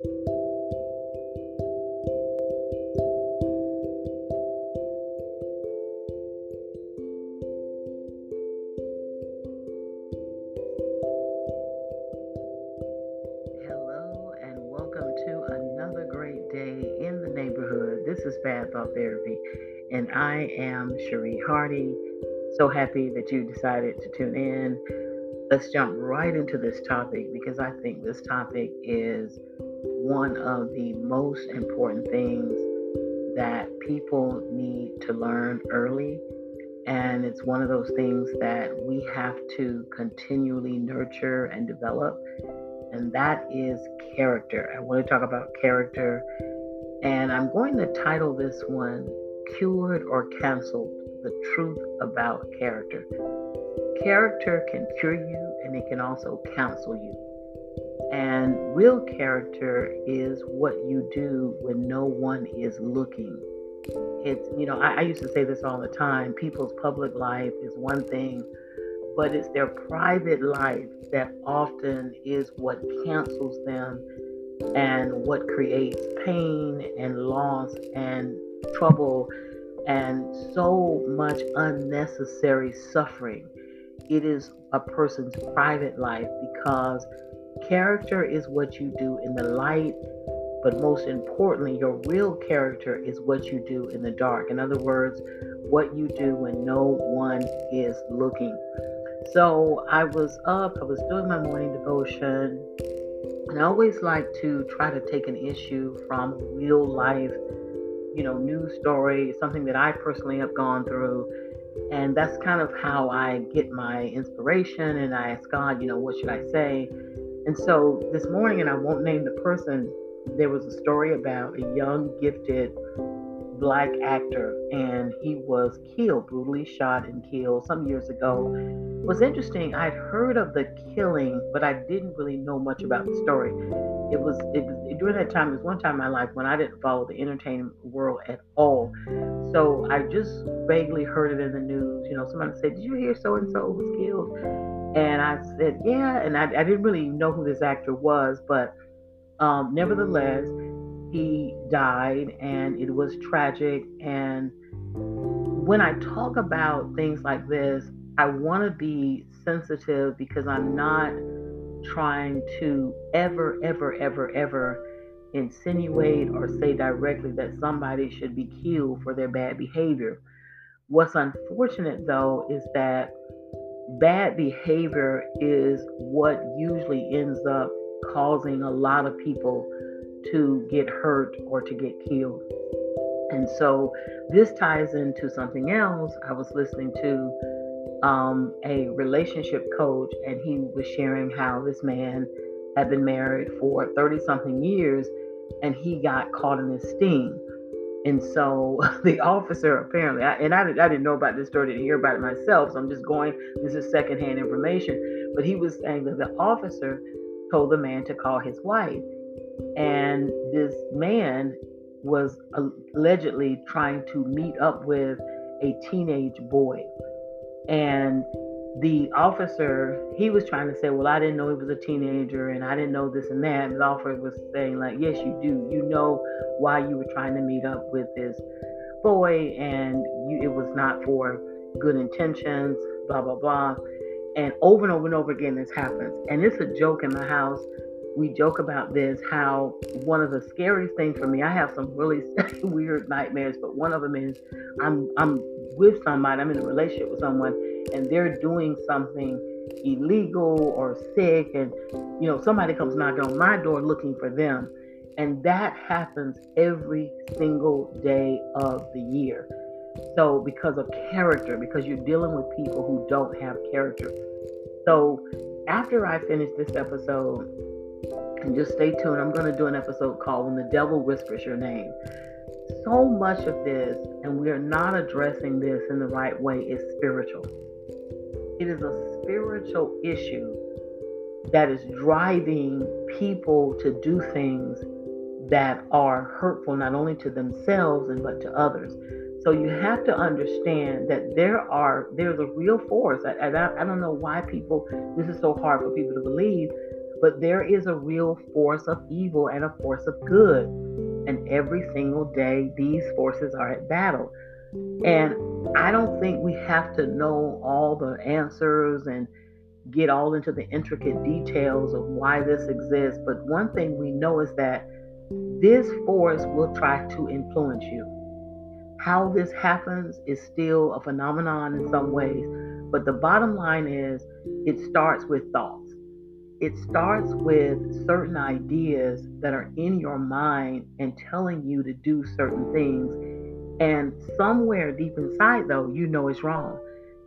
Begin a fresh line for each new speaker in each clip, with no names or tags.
Hello and welcome to another great day in the neighborhood. This is Bad Thought Therapy, and I am Cherie Hardy. So happy that you decided to tune in. Let's jump right into this topic because I think this topic is one of the most important things that people need to learn early. And it's one of those things that we have to continually nurture and develop and that is character. I want to talk about character, and I'm going to title this one Cured or Canceled The Truth About Character. Character can cure you, and it can also cancel you. And real character is what you do when no one is looking. It's, you know, I, I used to say this all the time people's public life is one thing but it's their private life that often is what cancels them and what creates pain and loss and trouble and so much unnecessary suffering. It is a person's private life because character is what you do in the light, but most importantly, your real character is what you do in the dark. In other words, what you do when no one is looking. So I was up, I was doing my morning devotion, and I always like to try to take an issue from real life, you know, news story, something that I personally have gone through. And that's kind of how I get my inspiration. And I ask God, you know, what should I say? And so this morning, and I won't name the person, there was a story about a young, gifted black actor, and he was killed, brutally shot and killed some years ago. Was interesting, I'd heard of the killing, but I didn't really know much about the story. It was, it during that time. It was one time in my life when I didn't follow the entertainment world at all. So I just vaguely heard it in the news. You know, somebody said, "Did you hear so and so was killed?" And I said, "Yeah," and I, I didn't really know who this actor was, but um, nevertheless he died and it was tragic. And when I talk about things like this, I want to be sensitive because I'm not trying to ever, ever, ever, ever insinuate or say directly that somebody should be killed for their bad behavior. What's unfortunate though is that bad behavior is what usually ends up causing a lot of people to get hurt or to get killed. And so this ties into something else. I was listening to um, a relationship coach, and he was sharing how this man had been married for 30 something years and he got caught in this sting. And so the officer apparently, I, and I, I didn't know about this story, didn't hear about it myself. So I'm just going, this is secondhand information. But he was saying that the officer told the man to call his wife and this man was allegedly trying to meet up with a teenage boy and the officer he was trying to say well i didn't know he was a teenager and i didn't know this and that. The officer was saying like yes you do. You know why you were trying to meet up with this boy and you, it was not for good intentions blah blah blah. And over and over and over again this happens. And it's a joke in the house. We joke about this how one of the scariest things for me i have some really weird nightmares but one of them is i'm i'm with somebody i'm in a relationship with someone and they're doing something illegal or sick and you know somebody comes knocking on my door looking for them and that happens every single day of the year so because of character because you're dealing with people who don't have character so after i finish this episode and just stay tuned. I'm going to do an episode called When the Devil Whispers Your Name. So much of this, and we are not addressing this in the right way, is spiritual. It is a spiritual issue that is driving people to do things that are hurtful not only to themselves and but to others. So you have to understand that there are there's a real force. I, I, I don't know why people this is so hard for people to believe, But there is a real force of evil and a force of good. And every single day, these forces are at battle. And I don't think we have to know all the answers and get all into the intricate details of why this exists. But one thing we know is that this force will try to influence you. How this happens is still a phenomenon in some ways, but the bottom line is it starts with thoughts. It starts with certain ideas that are in your mind and telling you to do certain things. And somewhere deep inside, though, you know it's wrong.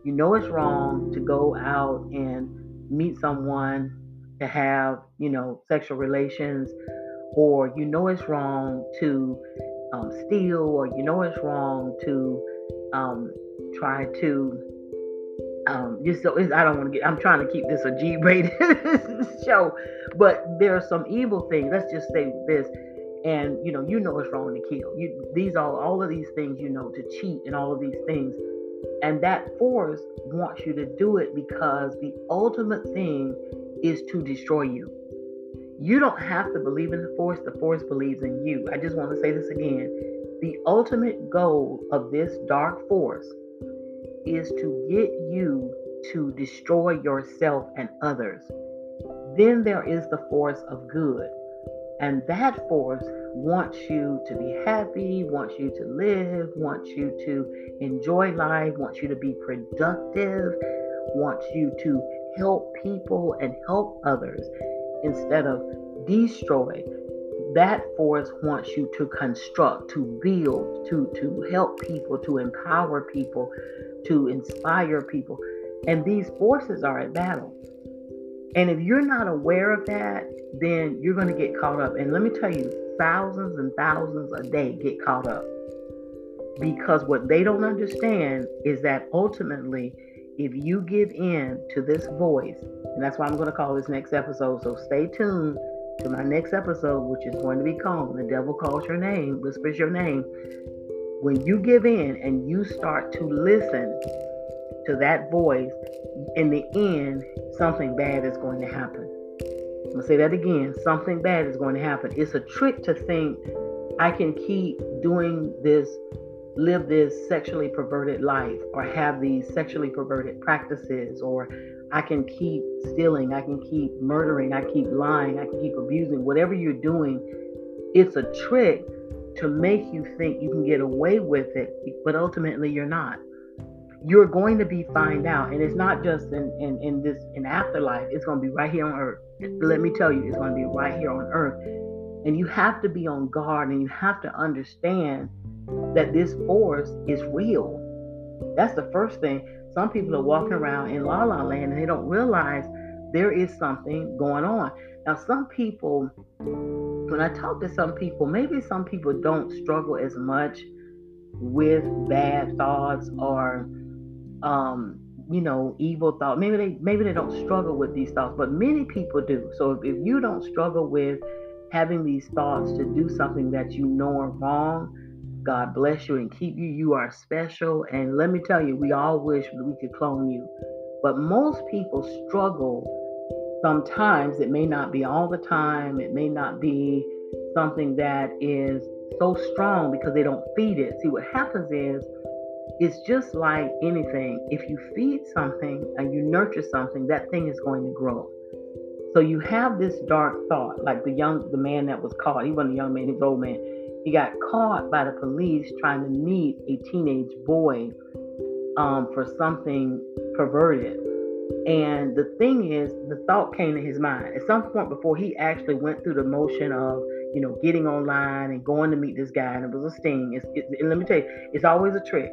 You know it's wrong to go out and meet someone to have, you know, sexual relations, or you know it's wrong to um, steal, or you know it's wrong to um, try to um, just so I don't want to get. I'm trying to keep this a G-rated show, but there are some evil things. Let's just say this, and you know, you know it's wrong to kill. You these all all of these things you know to cheat and all of these things, and that force wants you to do it because the ultimate thing is to destroy you. You don't have to believe in the force, the force believes in you. I just want to say this again. The ultimate goal of this dark force is to get you to destroy yourself and others. Then there is the force of good. And that force wants you to be happy, wants you to live, wants you to enjoy life, wants you to be productive, wants you to help people and help others instead of destroy. That force wants you to construct, to build, to, to help people, to empower people, to inspire people. And these forces are at battle. And if you're not aware of that, then you're going to get caught up. And let me tell you, thousands and thousands a day get caught up. Because what they don't understand is that ultimately, if you give in to this voice, and that's why I'm going to call this next episode. So stay tuned to my next episode, which is going to be called The Devil Calls Your Name, Whispers Your Name. When you give in and you start to listen to that voice, in the end, something bad is going to happen. I'm going to say that again something bad is going to happen. It's a trick to think I can keep doing this live this sexually perverted life or have these sexually perverted practices or I can keep stealing, I can keep murdering, I keep lying, I can keep abusing, whatever you're doing, it's a trick to make you think you can get away with it, but ultimately you're not. You're going to be find out, and it's not just in, in, in this in afterlife, it's gonna be right here on earth. Let me tell you, it's gonna be right here on earth. And you have to be on guard and you have to understand that this force is real. That's the first thing. Some people are walking around in la la land and they don't realize there is something going on. Now, some people, when I talk to some people, maybe some people don't struggle as much with bad thoughts or, um, you know, evil thoughts. Maybe they maybe they don't struggle with these thoughts, but many people do. So if, if you don't struggle with having these thoughts to do something that you know are wrong, God bless you and keep you. You are special. And let me tell you, we all wish we could clone you. But most people struggle sometimes. It may not be all the time, it may not be something that is so strong because they don't feed it. See, what happens is, it's just like anything. If you feed something and you nurture something, that thing is going to grow. So you have this dark thought, like the young, the man that was caught. He wasn't a young man; he was old man he got caught by the police trying to meet a teenage boy um, for something perverted. And the thing is, the thought came to his mind at some point before he actually went through the motion of, you know, getting online and going to meet this guy, and it was a sting. It's, it, let me tell you, it's always a trick.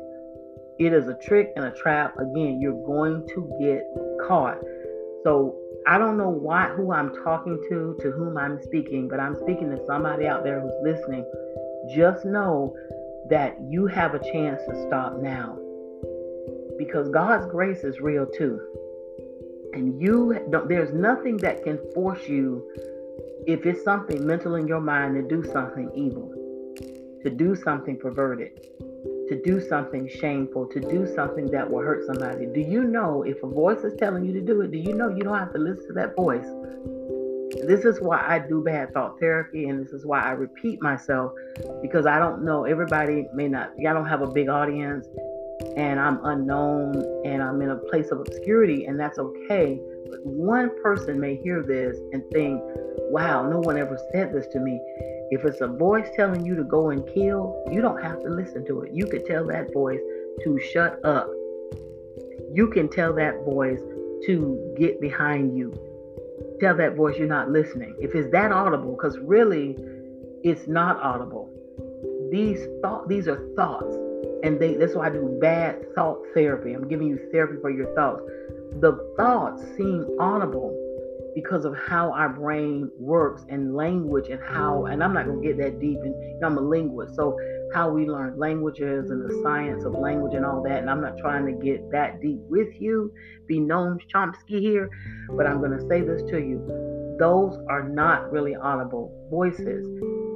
It is a trick and a trap. Again, you're going to get caught. So I don't know why who I'm talking to, to whom I'm speaking, but I'm speaking to somebody out there who's listening just know that you have a chance to stop now because God's grace is real too. And you don't, there's nothing that can force you, if it's something mental in your mind, to do something evil, to do something perverted, to do something shameful, to do something that will hurt somebody. Do you know if a voice is telling you to do it, do you know you don't have to listen to that voice? this is why I do bad thought therapy, and this is why I repeat myself because I don't know. Everybody may not, I don't have a big audience, and I'm unknown, and I'm in a place of obscurity, and that's okay. But one person may hear this and think, wow, no one ever said this to me. If it's a voice telling you to go and kill, you don't have to listen to it. You could tell that voice to shut up. You can tell that voice to get behind you. Tell that voice you're not listening. If it's that audible, because really it's not audible. These thought these are thoughts. And they that's why I do bad thought therapy. I'm giving you therapy for your thoughts. The thoughts seem audible because of how our brain works and language and how and I'm not gonna get that deep and you know, I'm a linguist. So how we learn languages and the science of language and all that. And I'm not trying to get that deep with you, be Noam Chomsky here, but I'm going to say this to you. Those are not really audible voices.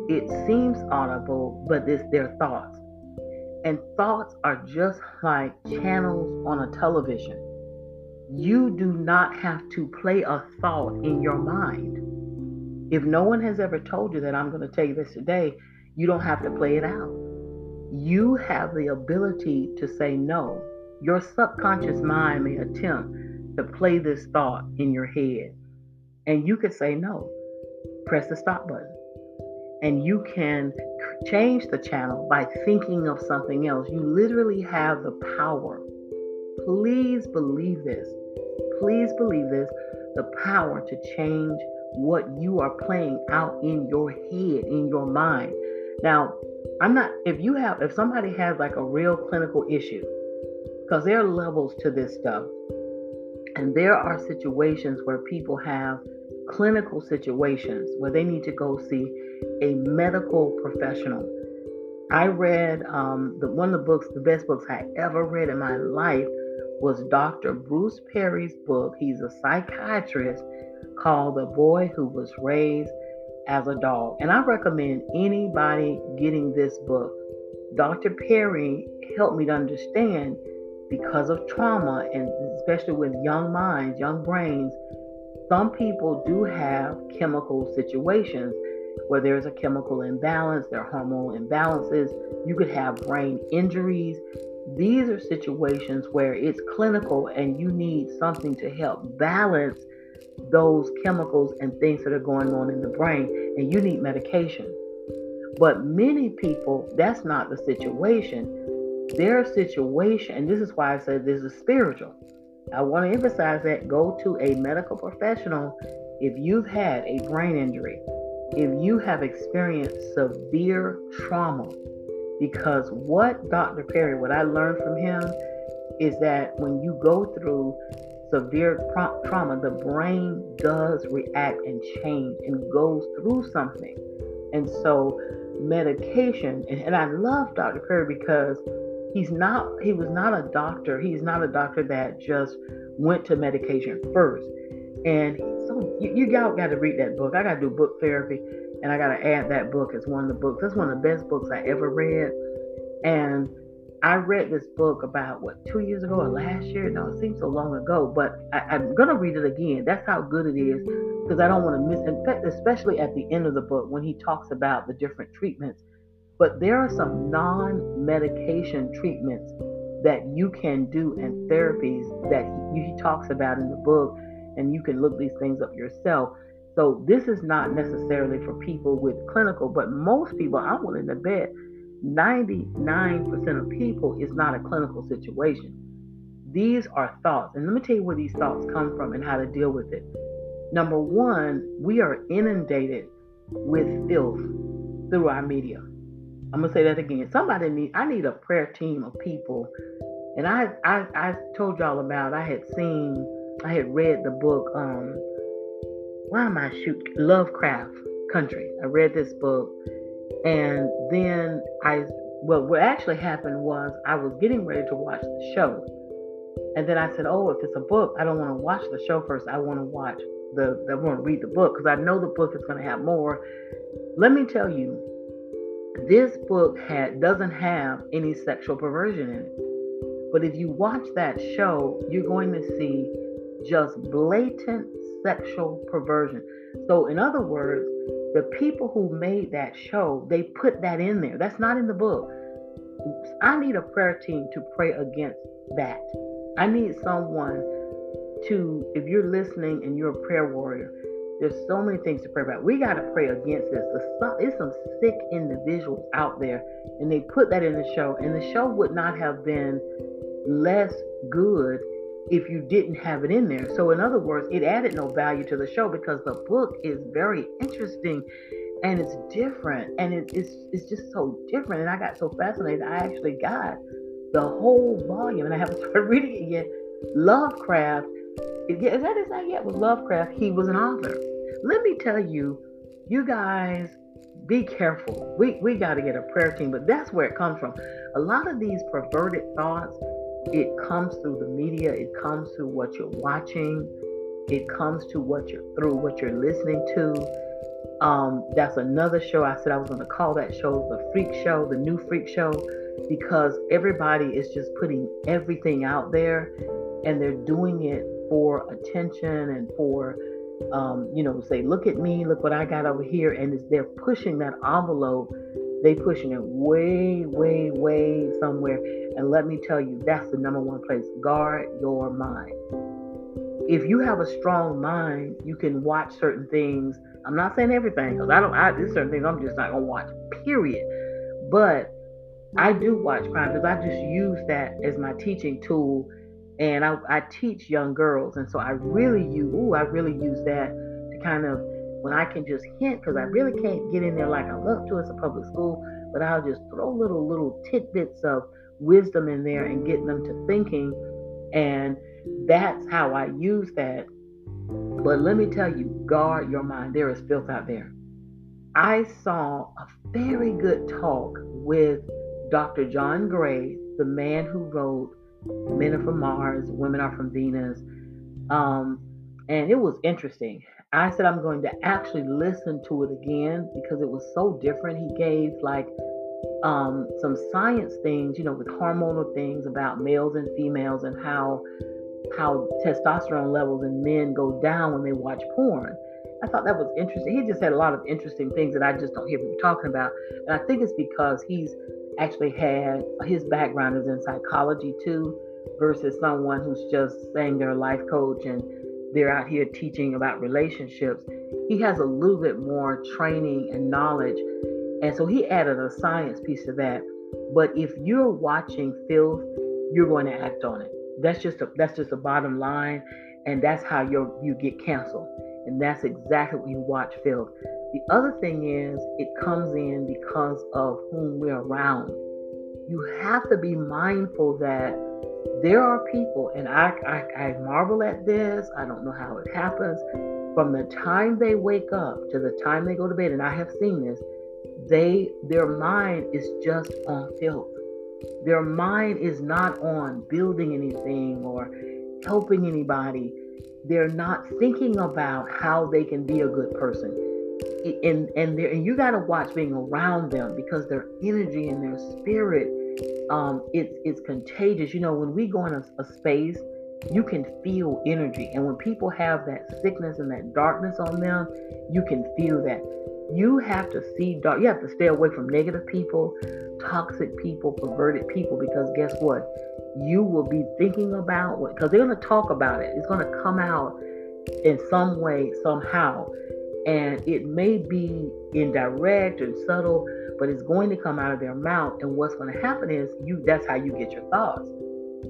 It seems audible, but it's their thoughts. And thoughts are just like channels on a television. You do not have to play a thought in your mind. If no one has ever told you that I'm going to tell you this today, you don't have to play it out. You have the ability to say no. Your subconscious mind may attempt to play this thought in your head, and you could say no. Press the stop button. And you can change the channel by thinking of something else. You literally have the power. Please believe this. Please believe this the power to change what you are playing out in your head, in your mind. Now, I'm not, if you have, if somebody has like a real clinical issue, because there are levels to this stuff, and there are situations where people have clinical situations where they need to go see a medical professional. I read um, the, one of the books, the best books I ever read in my life was Dr. Bruce Perry's book. He's a psychiatrist called The Boy Who Was Raised as a dog. And I recommend anybody getting this book. Dr. Perry helped me to understand because of trauma and especially with young minds, young brains, some people do have chemical situations where there's a chemical imbalance, there are hormonal imbalances. You could have brain injuries. These are situations where it's clinical and you need something to help balance those chemicals and things that are going on in the brain, and you need medication. But many people, that's not the situation. Their situation, and this is why I said this is spiritual. I want to emphasize that go to a medical professional if you've had a brain injury, if you have experienced severe trauma. Because what Dr. Perry, what I learned from him is that when you go through severe trauma, the brain does react and change and goes through something. And so, medication, and, and I love Dr. Perry because he's not, he was not a doctor. He's not a doctor that just went to medication first. And so you, you got, got to read that book. I got to do book therapy and I got to add that book as one of the books. That's one of the best books I ever read. And I read this book about what two years ago or last year. No, it seems so long ago, but I, am gonna read it again. That's how good it is because I don't want to miss. In fact, especially at the end of the book when he talks about the different treatments. But there are some non-medication treatments that you can do and therapies that he, he talks about in the book, and you can look these things up yourself. So this is not necessarily for people with clinical, but most people, I'm willing to bet 99% of people is not a clinical situation. These are thoughts. And let me tell you where these thoughts come from and how to deal with it. Number one, we are inundated with filth through our media. I'm gonna say that again. Somebody need I need a prayer team of people. And I I, I told y'all about I had seen I had read the book um why am I shoot Lovecraft Country. I read this book and then I, well, what actually happened was I was getting ready to watch the show. And then I said, oh, if it's a book, I don't want to watch the show first. I want to watch the, I want to read the book because I know the book is going to have more. Let me tell you, this book had doesn't have any sexual perversion in it. But if you watch that show, you're going to see just blatant sexual perversion. So, in other words, the people who made that show, they put that in there. That's not in the book. I need a prayer team to pray against that. I need someone to, if you're listening and you're a prayer warrior, there's so many things to pray about. We got to pray against this. There's some sick individuals out there, and they put that in the show, and the show would not have been less good if you didn't have it in there. So, in other words, it added no value to the show because the book is very interesting and it's different and it, it's, it's just so different. And I got so fascinated, I actually got the whole volume and I haven't started reading it yet. Lovecraft, is that his yet? With Lovecraft? He was an author. Let me tell you, you guys, be careful. We, we got to get a prayer team, but that's where it comes from. A lot of these perverted thoughts, it comes through the media, it comes through what you're watching, it comes to what you're through what you're listening to. Um, that's another show. I said I was going to call that show the Freak Show, the new Freak Show, because everybody is just putting everything out there, and they're doing it for attention and for, um, you know, say, look at me, look what I got over here, and they're pushing that envelope. They pushing it way, way, way somewhere and let me tell you, that's the number one place. Guard your mind. If you have a strong mind, you can watch certain things. I'm not saying everything because I don't. I there's certain things I'm just not gonna watch. Period. But I do watch crime because I just use that as my teaching tool, and I, I teach young girls, and so I really use. Ooh, I really use that to kind of when I can just hint because I really can't get in there like I love to. It's a public school, but I'll just throw little little tidbits of wisdom in there and get them to thinking. And that's how I use that. But let me tell you, guard your mind. There is filth out there. I saw a very good talk with Dr. John Gray, the man who wrote Men Are From Mars, Women Are From Venus. Um, and it was interesting. I said I'm going to actually listen to it again because it was so different. He gave like um, some science things, you know, with hormonal things about males and females and how how testosterone levels in men go down when they watch porn. I thought that was interesting. He just had a lot of interesting things that I just don't hear people talking about. And I think it's because he's actually had his background is in psychology too, versus someone who's just saying they're a life coach and they're out here teaching about relationships. He has a little bit more training and knowledge and so he added a science piece to that. But if you're watching filth, you're going to act on it. That's just a that's just a bottom line, and that's how you you get canceled. And that's exactly what you watch filth. The other thing is it comes in because of whom we're around. You have to be mindful that there are people, and I, I, I marvel at this. I don't know how it happens. From the time they wake up to the time they go to bed, and I have seen this, they their mind is just on filth their mind is not on building anything or helping anybody they're not thinking about how they can be a good person and and, and you got to watch being around them because their energy and their spirit um it's it's contagious you know when we go in a, a space you can feel energy and when people have that sickness and that darkness on them you can feel that you have to see dark. You have to stay away from negative people, toxic people, perverted people, because guess what? You will be thinking about what, because they're going to talk about it. It's going to come out in some way, somehow. And it may be indirect and subtle, but it's going to come out of their mouth. And what's going to happen is you that's how you get your thoughts.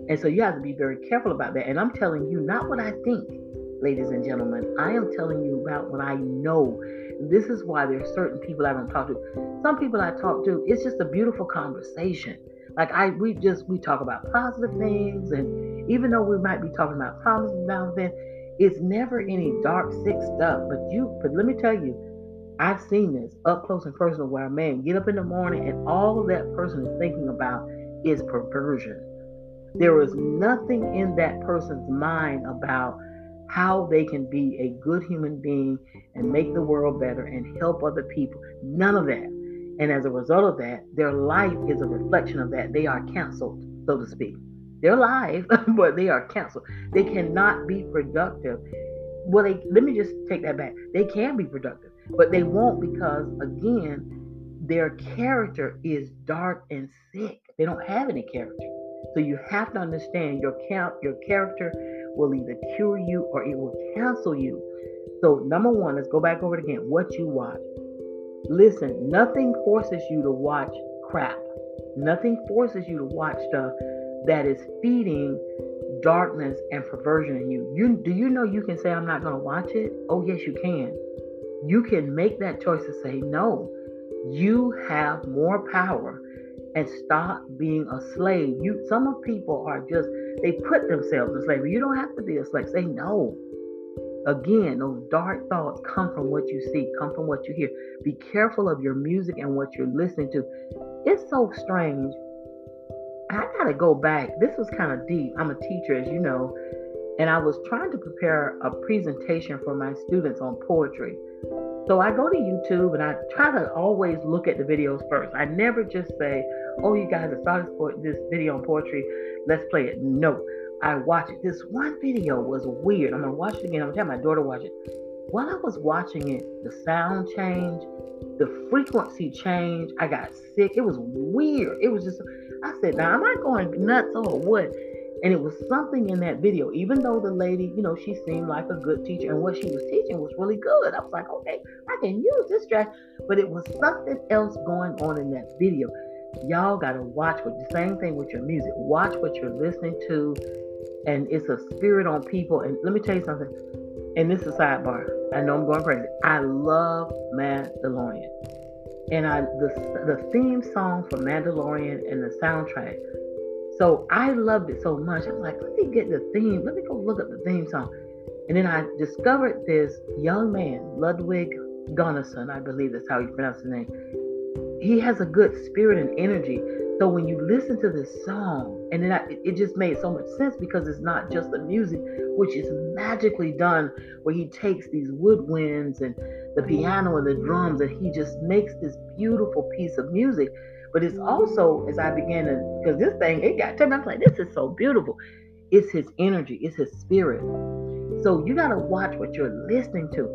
And so you have to be very careful about that. And I'm telling you not what I think, ladies and gentlemen. I am telling you about what I know this is why there's certain people I don't talk to. Some people I talk to, it's just a beautiful conversation. Like I, we just we talk about positive things, and even though we might be talking about problems now and then, it's never any dark, sick stuff. But you, but let me tell you, I've seen this up close and personal, where a man get up in the morning and all that person is thinking about is perversion. There is nothing in that person's mind about how they can be a good human being and make the world better and help other people. None of that. And as a result of that, their life is a reflection of that. They are canceled, so to speak. They're alive, but they are canceled. They cannot be productive well, they let me just take that back. They can be productive, but they won't because again, their character is dark and sick. They don't have any character. So you have to understand your count, your character will either cure you or it will cancel you. So number one, let's go back over again. What you watch. Listen, nothing forces you to watch crap. Nothing forces you to watch stuff that is feeding darkness and perversion in you. You do you know you can say I'm not going to watch it? Oh yes, you can. You can make that choice to say no. You have more power and stop being a slave. You some of people are just they put themselves in slavery. You don't have to be a slave. Say no. Again, those dark thoughts come from what you see, come from what you hear. Be careful of your music and what you're listening to. It's so strange. I gotta go back. This was kind of deep. I'm a teacher, as you know, and I was trying to prepare a presentation for my students on poetry. So I go to YouTube and I try to always look at the videos first. I never just say, "Oh, you guys, I saw this, this video on poetry. Let's play it." No, I watch it. This one video was weird. I'm gonna watch it again. I'm gonna tell my daughter to watch it. While I was watching it, the sound changed, the frequency changed. I got sick. It was weird. It was just. I said, "Now, am I going nuts or what?" And it was something in that video, even though the lady, you know, she seemed like a good teacher and what she was teaching was really good. I was like, okay, I can use this track. But it was something else going on in that video. Y'all got to watch what the same thing with your music. Watch what you're listening to and it's a spirit on people. And let me tell you something. And this is a sidebar. I know I'm going crazy. I love Mandalorian, and I the the theme song for Mandalorian and the soundtrack. So I loved it so much. I'm like, let me get the theme. Let me go look up the theme song. And then I discovered this young man, Ludwig Göransson, I believe that's how you pronounce his name. He has a good spirit and energy. So when you listen to this song, and then I, it just made so much sense because it's not just the music, which is magically done, where he takes these woodwinds and the piano and the drums, and he just makes this beautiful piece of music. But it's also as I began to, because this thing, it got to me, I'm like, this is so beautiful. It's his energy, it's his spirit. So you got to watch what you're listening to.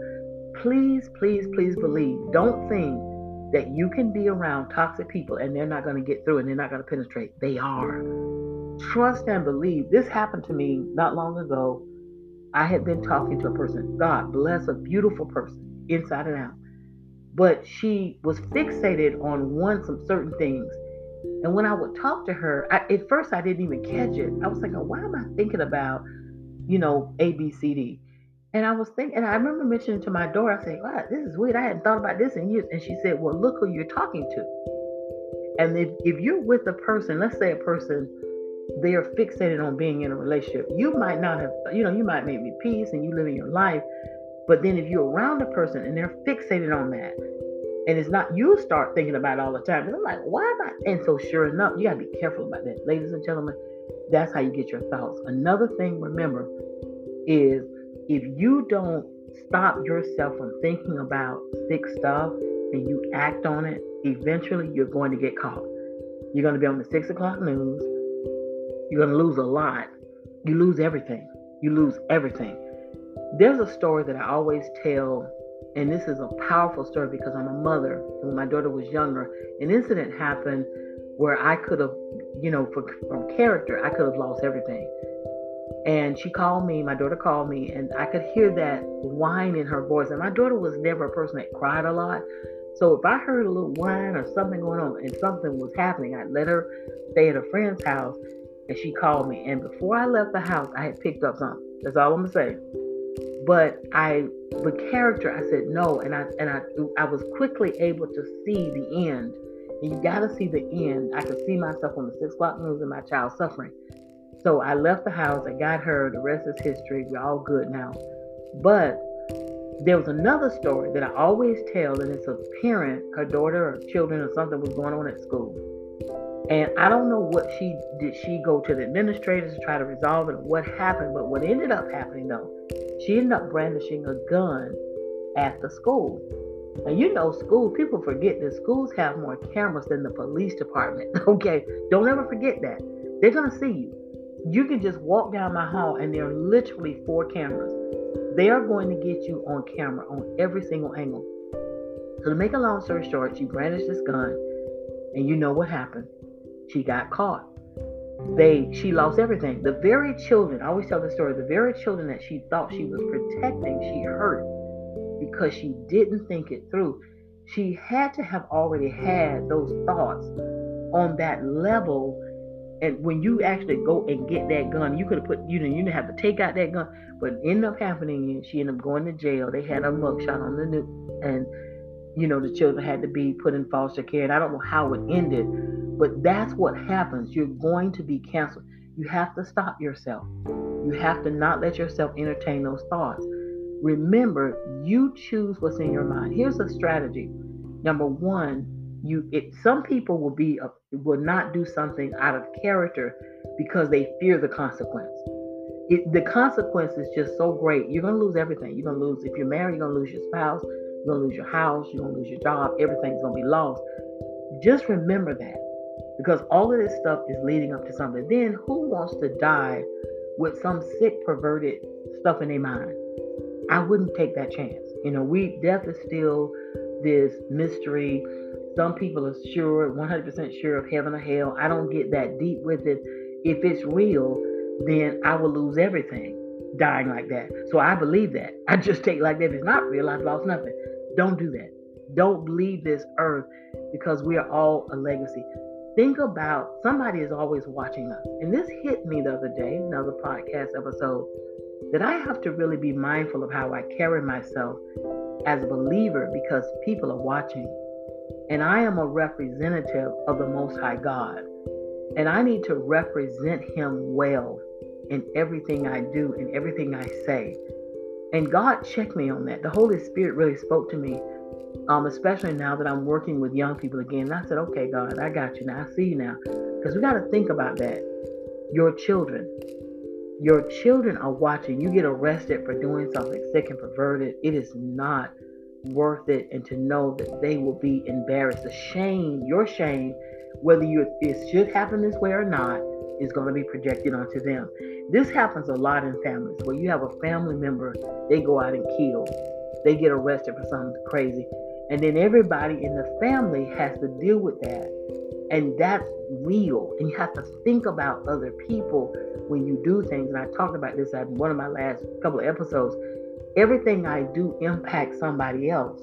Please, please, please believe. Don't think that you can be around toxic people and they're not going to get through and they're not going to penetrate. They are. Trust and believe. This happened to me not long ago. I had been talking to a person, God bless a beautiful person, inside and out. But she was fixated on one some certain things. And when I would talk to her, I, at first I didn't even catch it. I was like, oh, why am I thinking about, you know, A, B, C, D? And I was thinking, and I remember mentioning to my daughter, I said, wow, this is weird. I hadn't thought about this in years. And she said, well, look who you're talking to. And if, if you're with a person, let's say a person, they are fixated on being in a relationship, you might not have, you know, you might make me peace and you live in your life. But then if you're around a person and they're fixated on that, and it's not you start thinking about it all the time. And I'm like, why am I? And so sure enough, you gotta be careful about that. Ladies and gentlemen, that's how you get your thoughts. Another thing, remember, is if you don't stop yourself from thinking about sick stuff and you act on it, eventually you're going to get caught. You're going to be on the six o'clock news. You're going to lose a lot. You lose everything. You lose everything. There's a story that I always tell, and this is a powerful story because I'm a mother. When my daughter was younger, an incident happened where I could have, you know, for, from character, I could have lost everything. And she called me, my daughter called me, and I could hear that whine in her voice. And my daughter was never a person that cried a lot. So if I heard a little whine or something going on and something was happening, I'd let her stay at a friend's house and she called me. And before I left the house, I had picked up something. That's all I'm gonna say. But I, the character, I said no, and I and I I was quickly able to see the end. And you gotta see the end. I could see myself on the six o'clock news and my child suffering. So I left the house. I got her. The rest is history. We're all good now. But there was another story that I always tell, and it's a parent, her daughter or children or something was going on at school. And I don't know what she did. She go to the administrators to try to resolve it or what happened. But what ended up happening though, she ended up brandishing a gun at the school. And you know, school people forget that schools have more cameras than the police department. Okay, don't ever forget that. They're gonna see you. You can just walk down my hall and there are literally four cameras. They are going to get you on camera on every single angle. So to make a long story short, she brandished this gun, and you know what happened. She got caught. They she lost everything. The very children, I always tell the story, the very children that she thought she was protecting, she hurt because she didn't think it through. She had to have already had those thoughts on that level. And when you actually go and get that gun, you could have put, you know, you didn't have to take out that gun. But ended up happening, is she ended up going to jail. They had a mugshot on the new, and you know, the children had to be put in foster care. And I don't know how it ended, but that's what happens. You're going to be canceled. You have to stop yourself. You have to not let yourself entertain those thoughts. Remember, you choose what's in your mind. Here's a strategy. Number one, you it some people will be a, will not do something out of character because they fear the consequence. It, the consequence is just so great. You're gonna lose everything. You're gonna lose if you're married. You're gonna lose your spouse. You're gonna lose your house. You're gonna lose your job. Everything's gonna be lost. Just remember that because all of this stuff is leading up to something. Then who wants to die with some sick, perverted stuff in their mind? I wouldn't take that chance. You know, we death is still this mystery. Some people are sure, 100% sure of heaven or hell. I don't get that deep with it. If it's real, then I will lose everything dying like that. So I believe that. I just take like that. If it's not real, I've lost nothing. Don't do that. Don't leave this earth because we are all a legacy. Think about somebody is always watching us. And this hit me the other day, another podcast episode, that I have to really be mindful of how I carry myself as a believer because people are watching. And I am a representative of the Most High God. And I need to represent Him well in everything I do and everything I say. And God checked me on that. The Holy Spirit really spoke to me, um, especially now that I'm working with young people again. I said, okay, God, I got you now. I see you now. Because we got to think about that. Your children. Your children are watching. You get arrested for doing something sick and perverted. It is not worth it. And to know that they will be embarrassed. The shame, your shame, whether you it should happen this way or not, is going to be projected onto them. This happens a lot in families where you have a family member, they go out and kill, they get arrested for something crazy, and then everybody in the family has to deal with that. And that's real. And you have to think about other people when you do things. And I talked about this at one of my last couple of episodes. Everything I do impacts somebody else.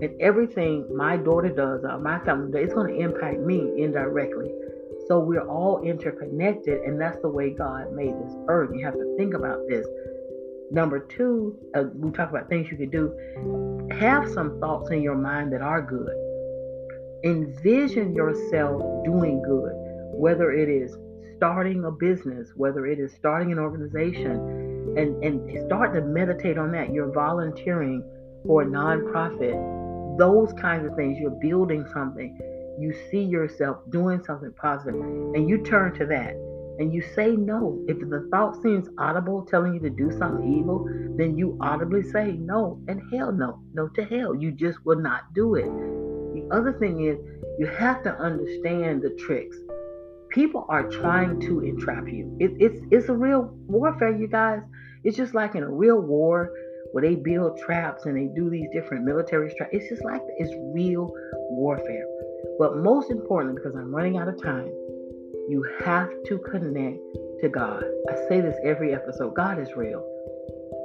And everything my daughter does or my family does, it's going to impact me indirectly. So we're all interconnected, and that's the way God made this earth. You have to think about this. Number two, uh, we talk about things you can do. Have some thoughts in your mind that are good. Envision yourself doing good, whether it is starting a business, whether it is starting an organization, and, and start to meditate on that. You're volunteering for a nonprofit, those kinds of things. You're building something you see yourself doing something positive and you turn to that and you say no. If the thought seems audible telling you to do something evil, then you audibly say no and hell no. No to hell. You just will not do it. The other thing is you have to understand the tricks. People are trying to entrap you. It, it's it's a real warfare, you guys. It's just like in a real war where they build traps and they do these different military traps. It's just like it's real warfare. But most importantly, because I'm running out of time, you have to connect to God. I say this every episode God is real.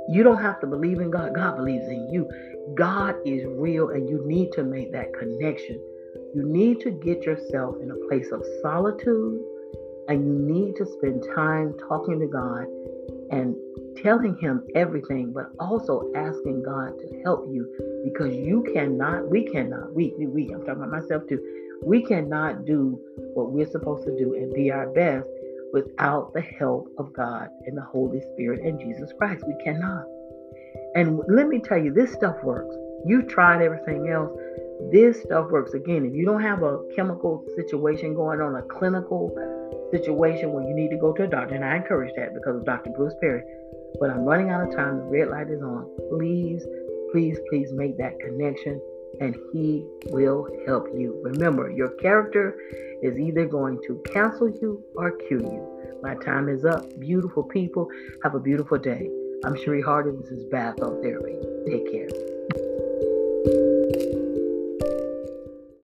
You don't have to believe in God, God believes in you. God is real, and you need to make that connection. You need to get yourself in a place of solitude, and you need to spend time talking to God and telling Him everything, but also asking God to help you because you cannot, we cannot, we, we, we, I'm talking about myself too, we cannot do what we're supposed to do and be our best without the help of God and the Holy Spirit and Jesus Christ. We cannot. And let me tell you, this stuff works. You've tried everything else. This stuff works. Again, if you don't have a chemical situation going on, a clinical situation where you need to go to a doctor, and I encourage that because of Dr. Bruce Perry, but I'm running out of time. The red light is on. Please, please, please make that connection and He will help you. Remember, your character is either going to cancel you or cue you. My time is up. Beautiful people, have a beautiful day. I'm Cherie Hardy. This is Bath Therapy. Take care.